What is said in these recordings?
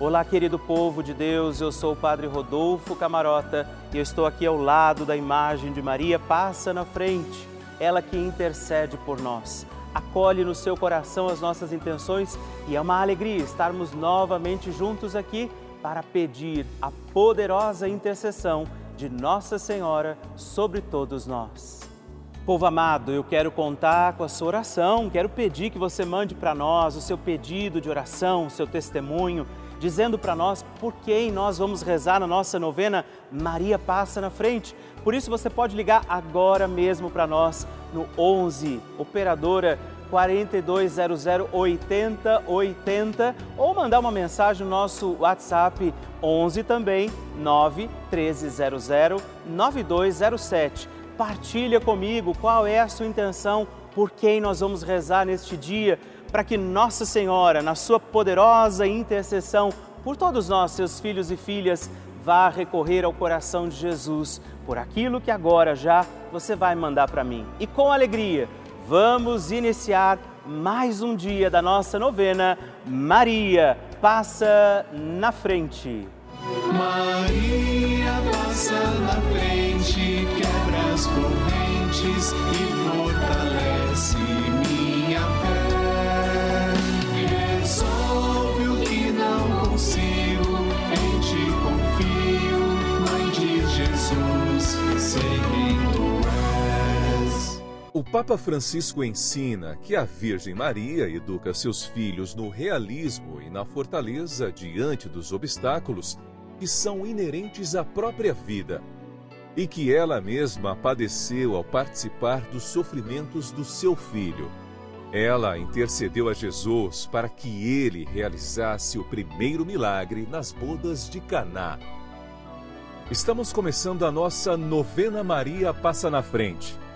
Olá, querido povo de Deus, eu sou o Padre Rodolfo Camarota e eu estou aqui ao lado da imagem de Maria Passa na Frente, ela que intercede por nós. Acolhe no seu coração as nossas intenções e é uma alegria estarmos novamente juntos aqui para pedir a poderosa intercessão de Nossa Senhora sobre todos nós. Povo amado, eu quero contar com a sua oração, quero pedir que você mande para nós o seu pedido de oração, o seu testemunho, dizendo para nós por quem nós vamos rezar na nossa novena Maria Passa na Frente. Por isso você pode ligar agora mesmo para nós no 11 operadora 4200 8080 ou mandar uma mensagem no nosso WhatsApp 11 também 91300 9207. Partilha comigo qual é a sua intenção, por quem nós vamos rezar neste dia, para que Nossa Senhora, na sua poderosa intercessão por todos nós, seus filhos e filhas, vá recorrer ao coração de Jesus por aquilo que agora já você vai mandar para mim. E com alegria, vamos iniciar mais um dia da nossa novena Maria passa na frente. Maria passa na frente, Papa Francisco ensina que a Virgem Maria educa seus filhos no realismo e na fortaleza diante dos obstáculos que são inerentes à própria vida e que ela mesma padeceu ao participar dos sofrimentos do seu filho. Ela intercedeu a Jesus para que ele realizasse o primeiro milagre nas bodas de Caná. Estamos começando a nossa novena Maria Passa na Frente.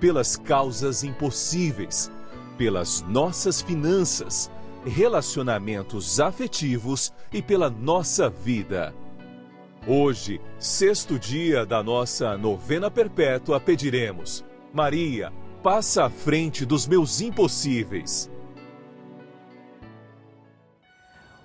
pelas causas impossíveis, pelas nossas finanças, relacionamentos afetivos e pela nossa vida. Hoje, sexto dia da nossa novena perpétua, pediremos: Maria, passa à frente dos meus impossíveis.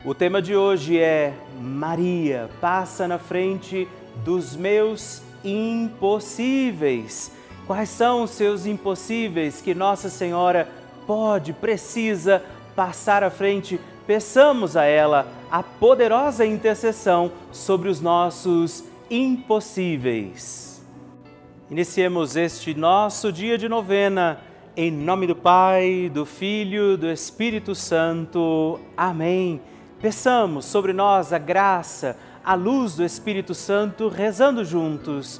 O tema de hoje é Maria, passa na frente dos meus impossíveis. Quais são os seus impossíveis que Nossa Senhora pode, precisa passar à frente? Peçamos a ela a poderosa intercessão sobre os nossos impossíveis. Iniciemos este nosso dia de novena em nome do Pai, do Filho, do Espírito Santo. Amém. Peçamos sobre nós a graça, a luz do Espírito Santo, rezando juntos.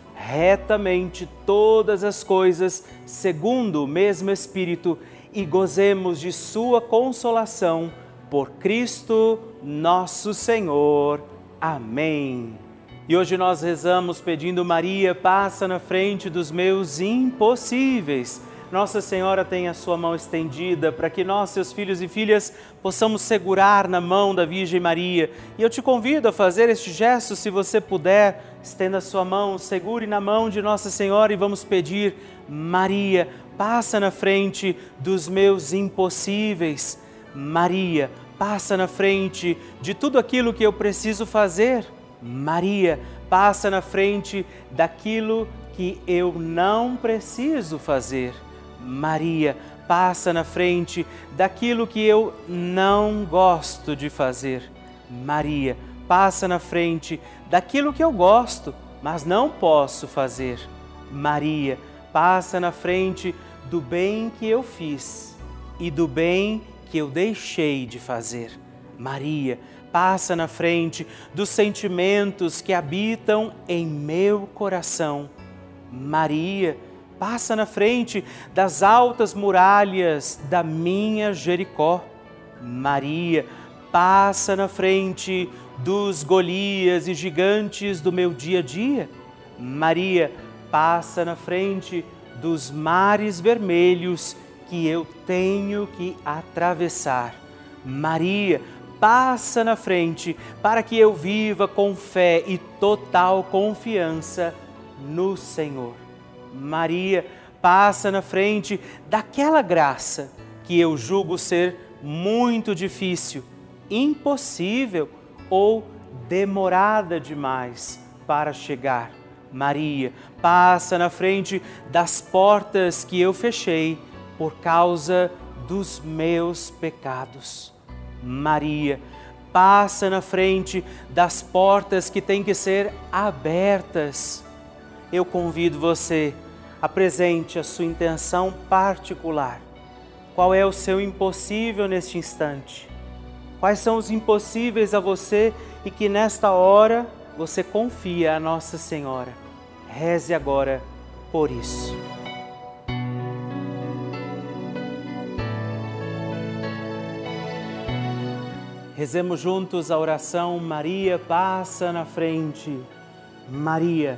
retamente todas as coisas segundo o mesmo Espírito e gozemos de Sua consolação por Cristo nosso Senhor. Amém. E hoje nós rezamos pedindo Maria, passa na frente dos meus impossíveis nossa Senhora tem a sua mão estendida para que nós, seus filhos e filhas, possamos segurar na mão da Virgem Maria. E eu te convido a fazer este gesto, se você puder, estenda a sua mão, segure na mão de Nossa Senhora e vamos pedir: Maria, passa na frente dos meus impossíveis. Maria, passa na frente de tudo aquilo que eu preciso fazer. Maria, passa na frente daquilo que eu não preciso fazer. Maria, passa na frente daquilo que eu não gosto de fazer. Maria, passa na frente daquilo que eu gosto. mas não posso fazer. Maria, passa na frente do bem que eu fiz e do bem que eu deixei de fazer. Maria, passa na frente dos sentimentos que habitam em meu coração. Maria, passa na frente das altas muralhas da minha Jericó. Maria, passa na frente dos Golias e gigantes do meu dia a dia. Maria, passa na frente dos mares vermelhos que eu tenho que atravessar. Maria, passa na frente para que eu viva com fé e total confiança no Senhor. Maria, passa na frente daquela graça que eu julgo ser muito difícil, impossível ou demorada demais para chegar. Maria, passa na frente das portas que eu fechei por causa dos meus pecados. Maria, passa na frente das portas que têm que ser abertas. Eu convido você, apresente a sua intenção particular. Qual é o seu impossível neste instante? Quais são os impossíveis a você e que nesta hora você confia a Nossa Senhora? Reze agora por isso. Rezemos juntos a oração Maria passa na frente. Maria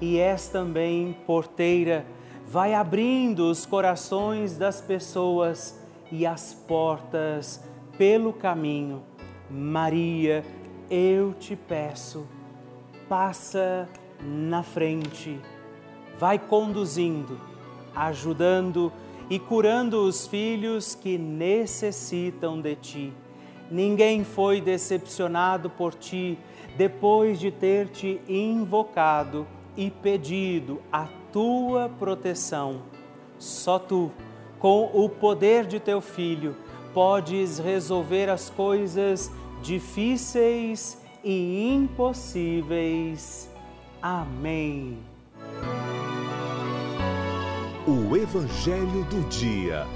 e és também porteira. Vai abrindo os corações das pessoas e as portas pelo caminho. Maria, eu te peço, passa na frente, vai conduzindo, ajudando e curando os filhos que necessitam de ti. Ninguém foi decepcionado por ti depois de ter te invocado e pedido a tua proteção. Só tu, com o poder de teu filho, podes resolver as coisas difíceis e impossíveis. Amém. O Evangelho do Dia.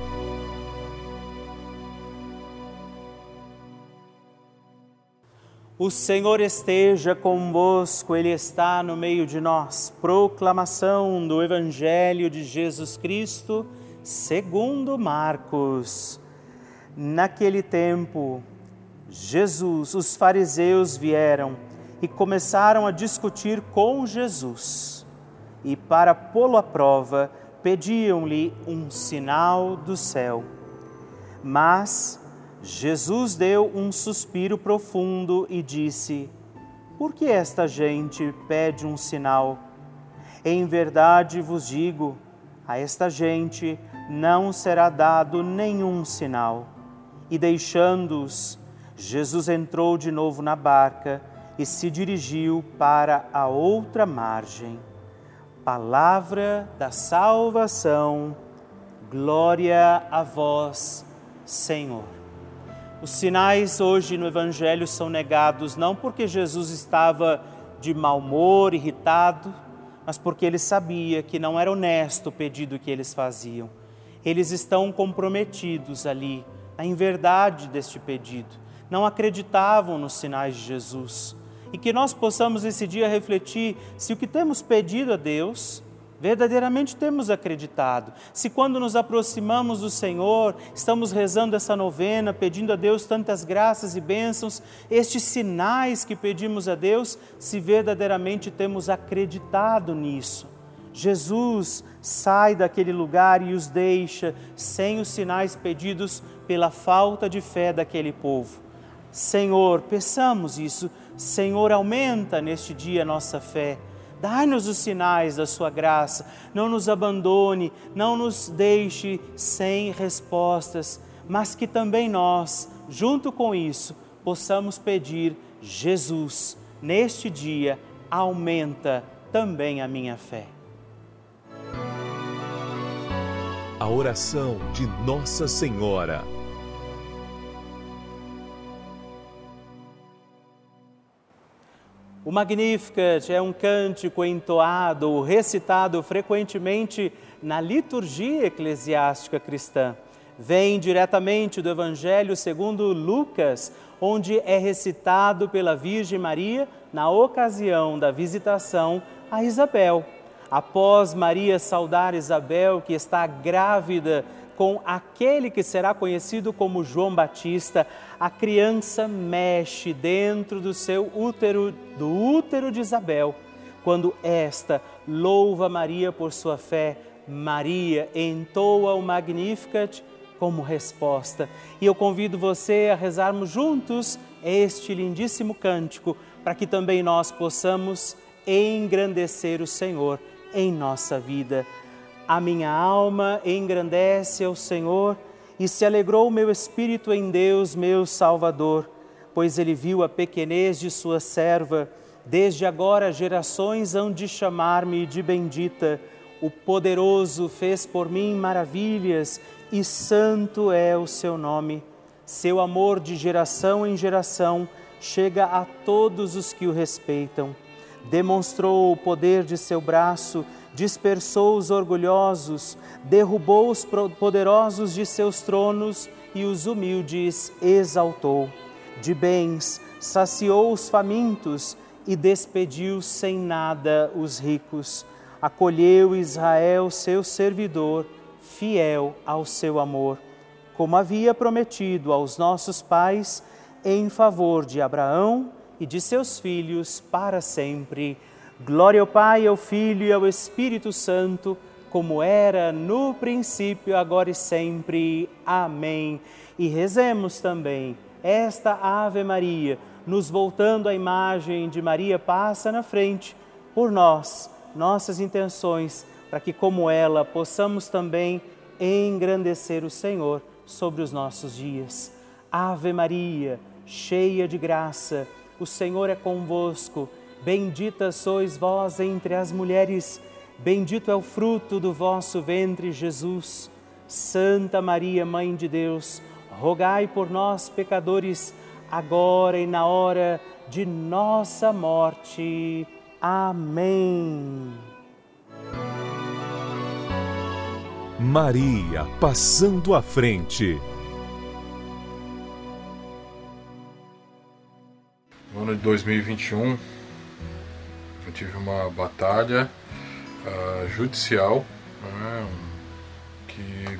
O Senhor esteja convosco, Ele está no meio de nós. Proclamação do Evangelho de Jesus Cristo, segundo Marcos. Naquele tempo, Jesus, os fariseus vieram e começaram a discutir com Jesus. E para pô-lo à prova, pediam-lhe um sinal do céu. Mas Jesus deu um suspiro profundo e disse: Por que esta gente pede um sinal? Em verdade vos digo, a esta gente não será dado nenhum sinal. E deixando-os, Jesus entrou de novo na barca e se dirigiu para a outra margem. Palavra da salvação, glória a vós, Senhor. Os sinais hoje no Evangelho são negados não porque Jesus estava de mau humor, irritado, mas porque ele sabia que não era honesto o pedido que eles faziam. Eles estão comprometidos ali, na inverdade deste pedido. Não acreditavam nos sinais de Jesus e que nós possamos esse dia refletir se o que temos pedido a Deus verdadeiramente temos acreditado. Se quando nos aproximamos do Senhor, estamos rezando essa novena, pedindo a Deus tantas graças e bênçãos, estes sinais que pedimos a Deus, se verdadeiramente temos acreditado nisso. Jesus sai daquele lugar e os deixa sem os sinais pedidos pela falta de fé daquele povo. Senhor, peçamos isso. Senhor, aumenta neste dia a nossa fé Dai-nos os sinais da sua graça, não nos abandone, não nos deixe sem respostas, mas que também nós, junto com isso, possamos pedir: Jesus, neste dia, aumenta também a minha fé. A oração de Nossa Senhora. O Magnificat é um cântico entoado, recitado frequentemente na liturgia eclesiástica cristã. Vem diretamente do Evangelho segundo Lucas, onde é recitado pela Virgem Maria na ocasião da visitação a Isabel. Após Maria saudar Isabel, que está grávida com aquele que será conhecido como João Batista, a criança mexe dentro do seu útero, do útero de Isabel. Quando esta louva Maria por sua fé, Maria entoa o Magnificat como resposta. E eu convido você a rezarmos juntos este lindíssimo cântico, para que também nós possamos engrandecer o Senhor em nossa vida. A minha alma engrandece ao Senhor e se alegrou o meu espírito em Deus, meu Salvador, pois ele viu a pequenez de sua serva. Desde agora gerações hão de chamar-me de bendita. O poderoso fez por mim maravilhas e santo é o seu nome. Seu amor de geração em geração chega a todos os que o respeitam. Demonstrou o poder de seu braço dispersou os orgulhosos, derrubou os poderosos de seus tronos e os humildes exaltou. De bens saciou os famintos e despediu sem nada os ricos. Acolheu Israel, seu servidor, fiel ao seu amor, como havia prometido aos nossos pais, em favor de Abraão e de seus filhos para sempre. Glória ao Pai, ao Filho e ao Espírito Santo, como era no princípio, agora e sempre. Amém. E rezemos também esta Ave Maria, nos voltando à imagem de Maria passa na frente, por nós, nossas intenções, para que, como ela, possamos também engrandecer o Senhor sobre os nossos dias. Ave Maria, cheia de graça, o Senhor é convosco. Bendita sois vós entre as mulheres, bendito é o fruto do vosso ventre, Jesus. Santa Maria, Mãe de Deus, rogai por nós, pecadores, agora e na hora de nossa morte. Amém. Maria passando à frente. No ano de 2021, eu tive uma batalha uh, judicial né, que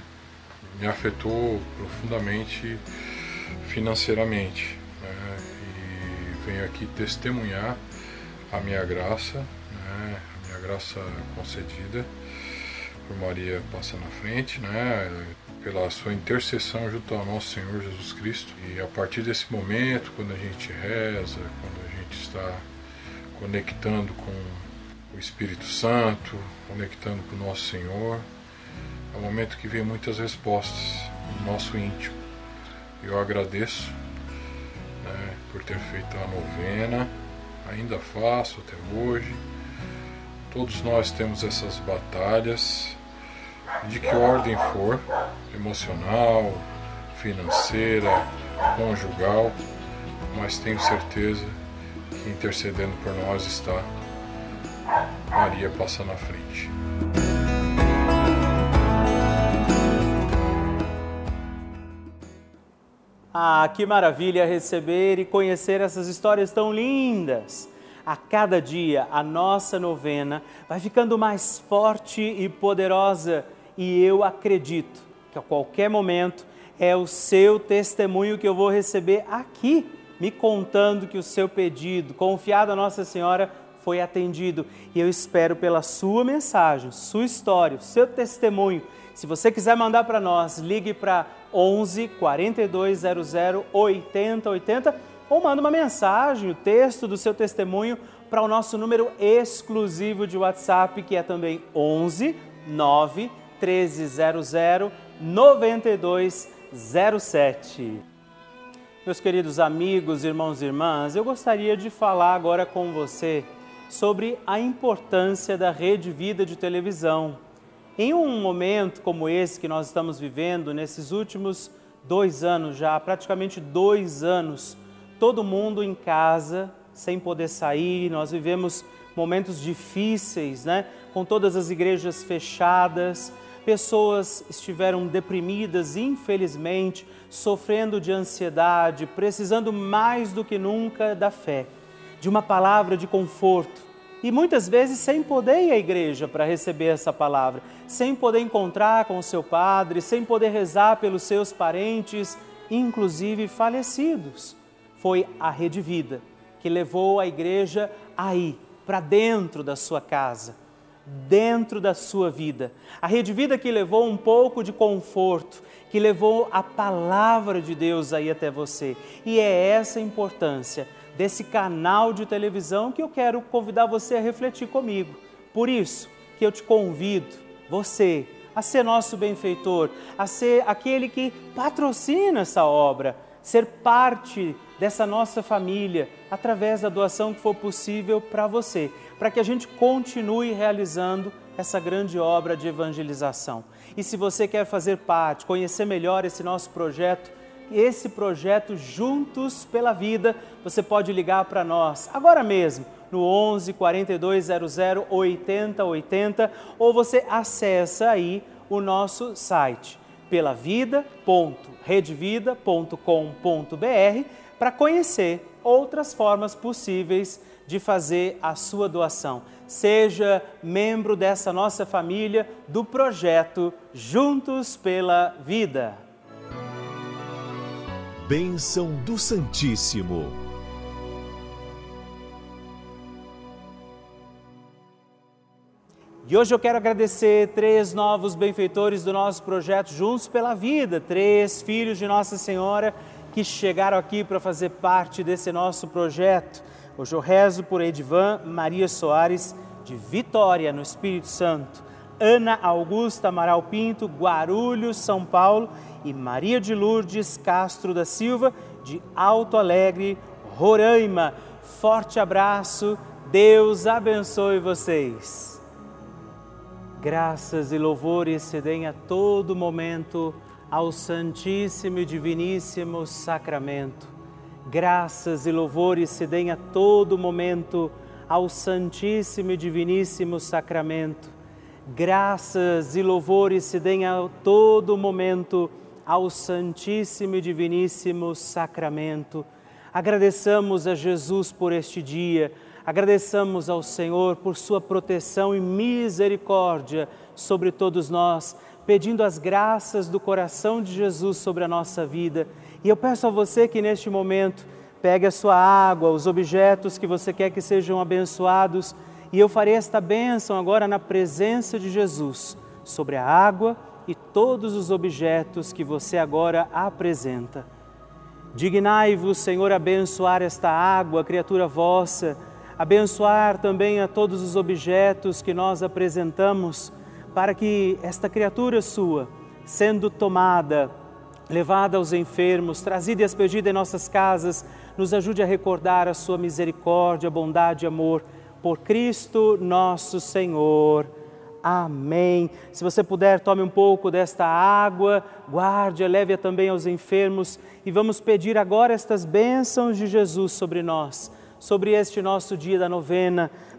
me afetou profundamente financeiramente. Né, e venho aqui testemunhar a minha graça, né, a minha graça concedida por Maria passa na frente, né, pela sua intercessão junto ao nosso Senhor Jesus Cristo. E a partir desse momento, quando a gente reza, quando a gente está conectando com o Espírito Santo, conectando com o nosso Senhor. É um momento que vem muitas respostas no nosso íntimo. Eu agradeço né, por ter feito a novena, ainda faço até hoje. Todos nós temos essas batalhas, de que ordem for, emocional, financeira, conjugal, mas tenho certeza intercedendo por nós está Maria passa na frente. Ah, que maravilha receber e conhecer essas histórias tão lindas. a cada dia a nossa novena vai ficando mais forte e poderosa e eu acredito que a qualquer momento é o seu testemunho que eu vou receber aqui, me contando que o seu pedido, confiado a Nossa Senhora, foi atendido. E eu espero pela sua mensagem, sua história, seu testemunho. Se você quiser mandar para nós, ligue para 11 4200 8080 ou manda uma mensagem, o texto do seu testemunho para o nosso número exclusivo de WhatsApp, que é também 11 9 1300 9207. Meus queridos amigos, irmãos e irmãs, eu gostaria de falar agora com você sobre a importância da Rede Vida de televisão. Em um momento como esse que nós estamos vivendo, nesses últimos dois anos já, praticamente dois anos, todo mundo em casa, sem poder sair, nós vivemos momentos difíceis, né? Com todas as igrejas fechadas, pessoas estiveram deprimidas, infelizmente, sofrendo de ansiedade, precisando mais do que nunca da fé de uma palavra de conforto. E muitas vezes sem poder ir à igreja para receber essa palavra, sem poder encontrar com o seu padre, sem poder rezar pelos seus parentes, inclusive falecidos. Foi a Rede Vida que levou a igreja aí, para dentro da sua casa, dentro da sua vida. A Rede Vida que levou um pouco de conforto, que levou a palavra de Deus aí até você. E é essa a importância desse canal de televisão que eu quero convidar você a refletir comigo. Por isso que eu te convido, você, a ser nosso benfeitor, a ser aquele que patrocina essa obra, ser parte dessa nossa família através da doação que for possível para você, para que a gente continue realizando essa grande obra de evangelização. E se você quer fazer parte, conhecer melhor esse nosso projeto, esse projeto Juntos pela Vida, você pode ligar para nós agora mesmo no 11 4200 8080 ou você acessa aí o nosso site pelavida.redvida.com.br para conhecer outras formas possíveis de fazer a sua doação. Seja membro dessa nossa família do projeto Juntos pela Vida bênção do Santíssimo. E hoje eu quero agradecer três novos benfeitores do nosso projeto Juntos pela Vida, três filhos de Nossa Senhora que chegaram aqui para fazer parte desse nosso projeto. Hoje eu rezo por Edvan Maria Soares, de Vitória, no Espírito Santo, Ana Augusta Amaral Pinto, Guarulhos, São Paulo e Maria de Lourdes Castro da Silva, de Alto Alegre, Roraima. Forte abraço, Deus abençoe vocês. Graças e louvores se deem a todo momento ao Santíssimo e Diviníssimo Sacramento. Graças e louvores se deem a todo momento ao Santíssimo e Diviníssimo Sacramento. Graças e louvores se deem a todo momento ao Santíssimo e Diviníssimo Sacramento. Agradeçamos a Jesus por este dia, agradeçamos ao Senhor por sua proteção e misericórdia sobre todos nós, pedindo as graças do coração de Jesus sobre a nossa vida. E eu peço a você que neste momento pegue a sua água, os objetos que você quer que sejam abençoados, e eu farei esta bênção agora na presença de Jesus sobre a água e todos os objetos que você agora apresenta. Dignai-vos, Senhor, abençoar esta água, criatura vossa, abençoar também a todos os objetos que nós apresentamos, para que esta criatura sua, sendo tomada, levada aos enfermos, trazida e expedida em nossas casas, nos ajude a recordar a sua misericórdia, bondade e amor por Cristo nosso Senhor. Amém. Se você puder, tome um pouco desta água, guarde, leve-a também aos enfermos e vamos pedir agora estas bênçãos de Jesus sobre nós, sobre este nosso dia da novena.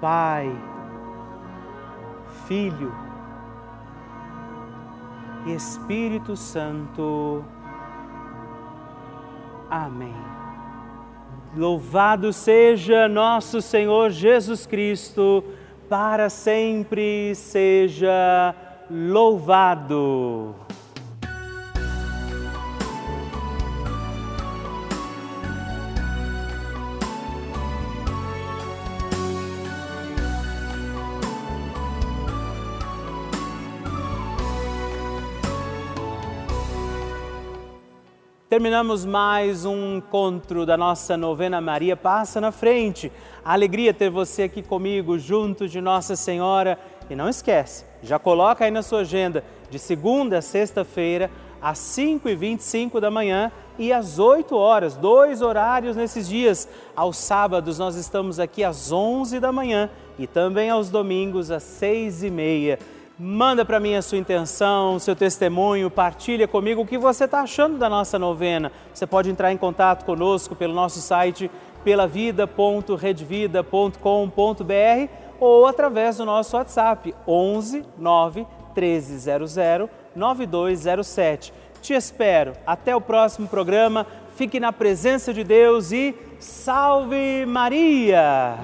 Pai, Filho e Espírito Santo. Amém. Louvado seja nosso Senhor Jesus Cristo, para sempre seja louvado. Terminamos mais um encontro da nossa novena Maria Passa na Frente. A alegria ter você aqui comigo, junto de Nossa Senhora. E não esquece, já coloca aí na sua agenda, de segunda a sexta-feira, às 5h25 da manhã e às 8 horas, dois horários nesses dias. Aos sábados nós estamos aqui às 11 da manhã e também aos domingos às 6h30. Manda para mim a sua intenção, seu testemunho, partilha comigo o que você está achando da nossa novena. Você pode entrar em contato conosco pelo nosso site pelavida.redvida.com.br ou através do nosso WhatsApp 11 9 1300 9207. Te espero. Até o próximo programa. Fique na presença de Deus e salve Maria!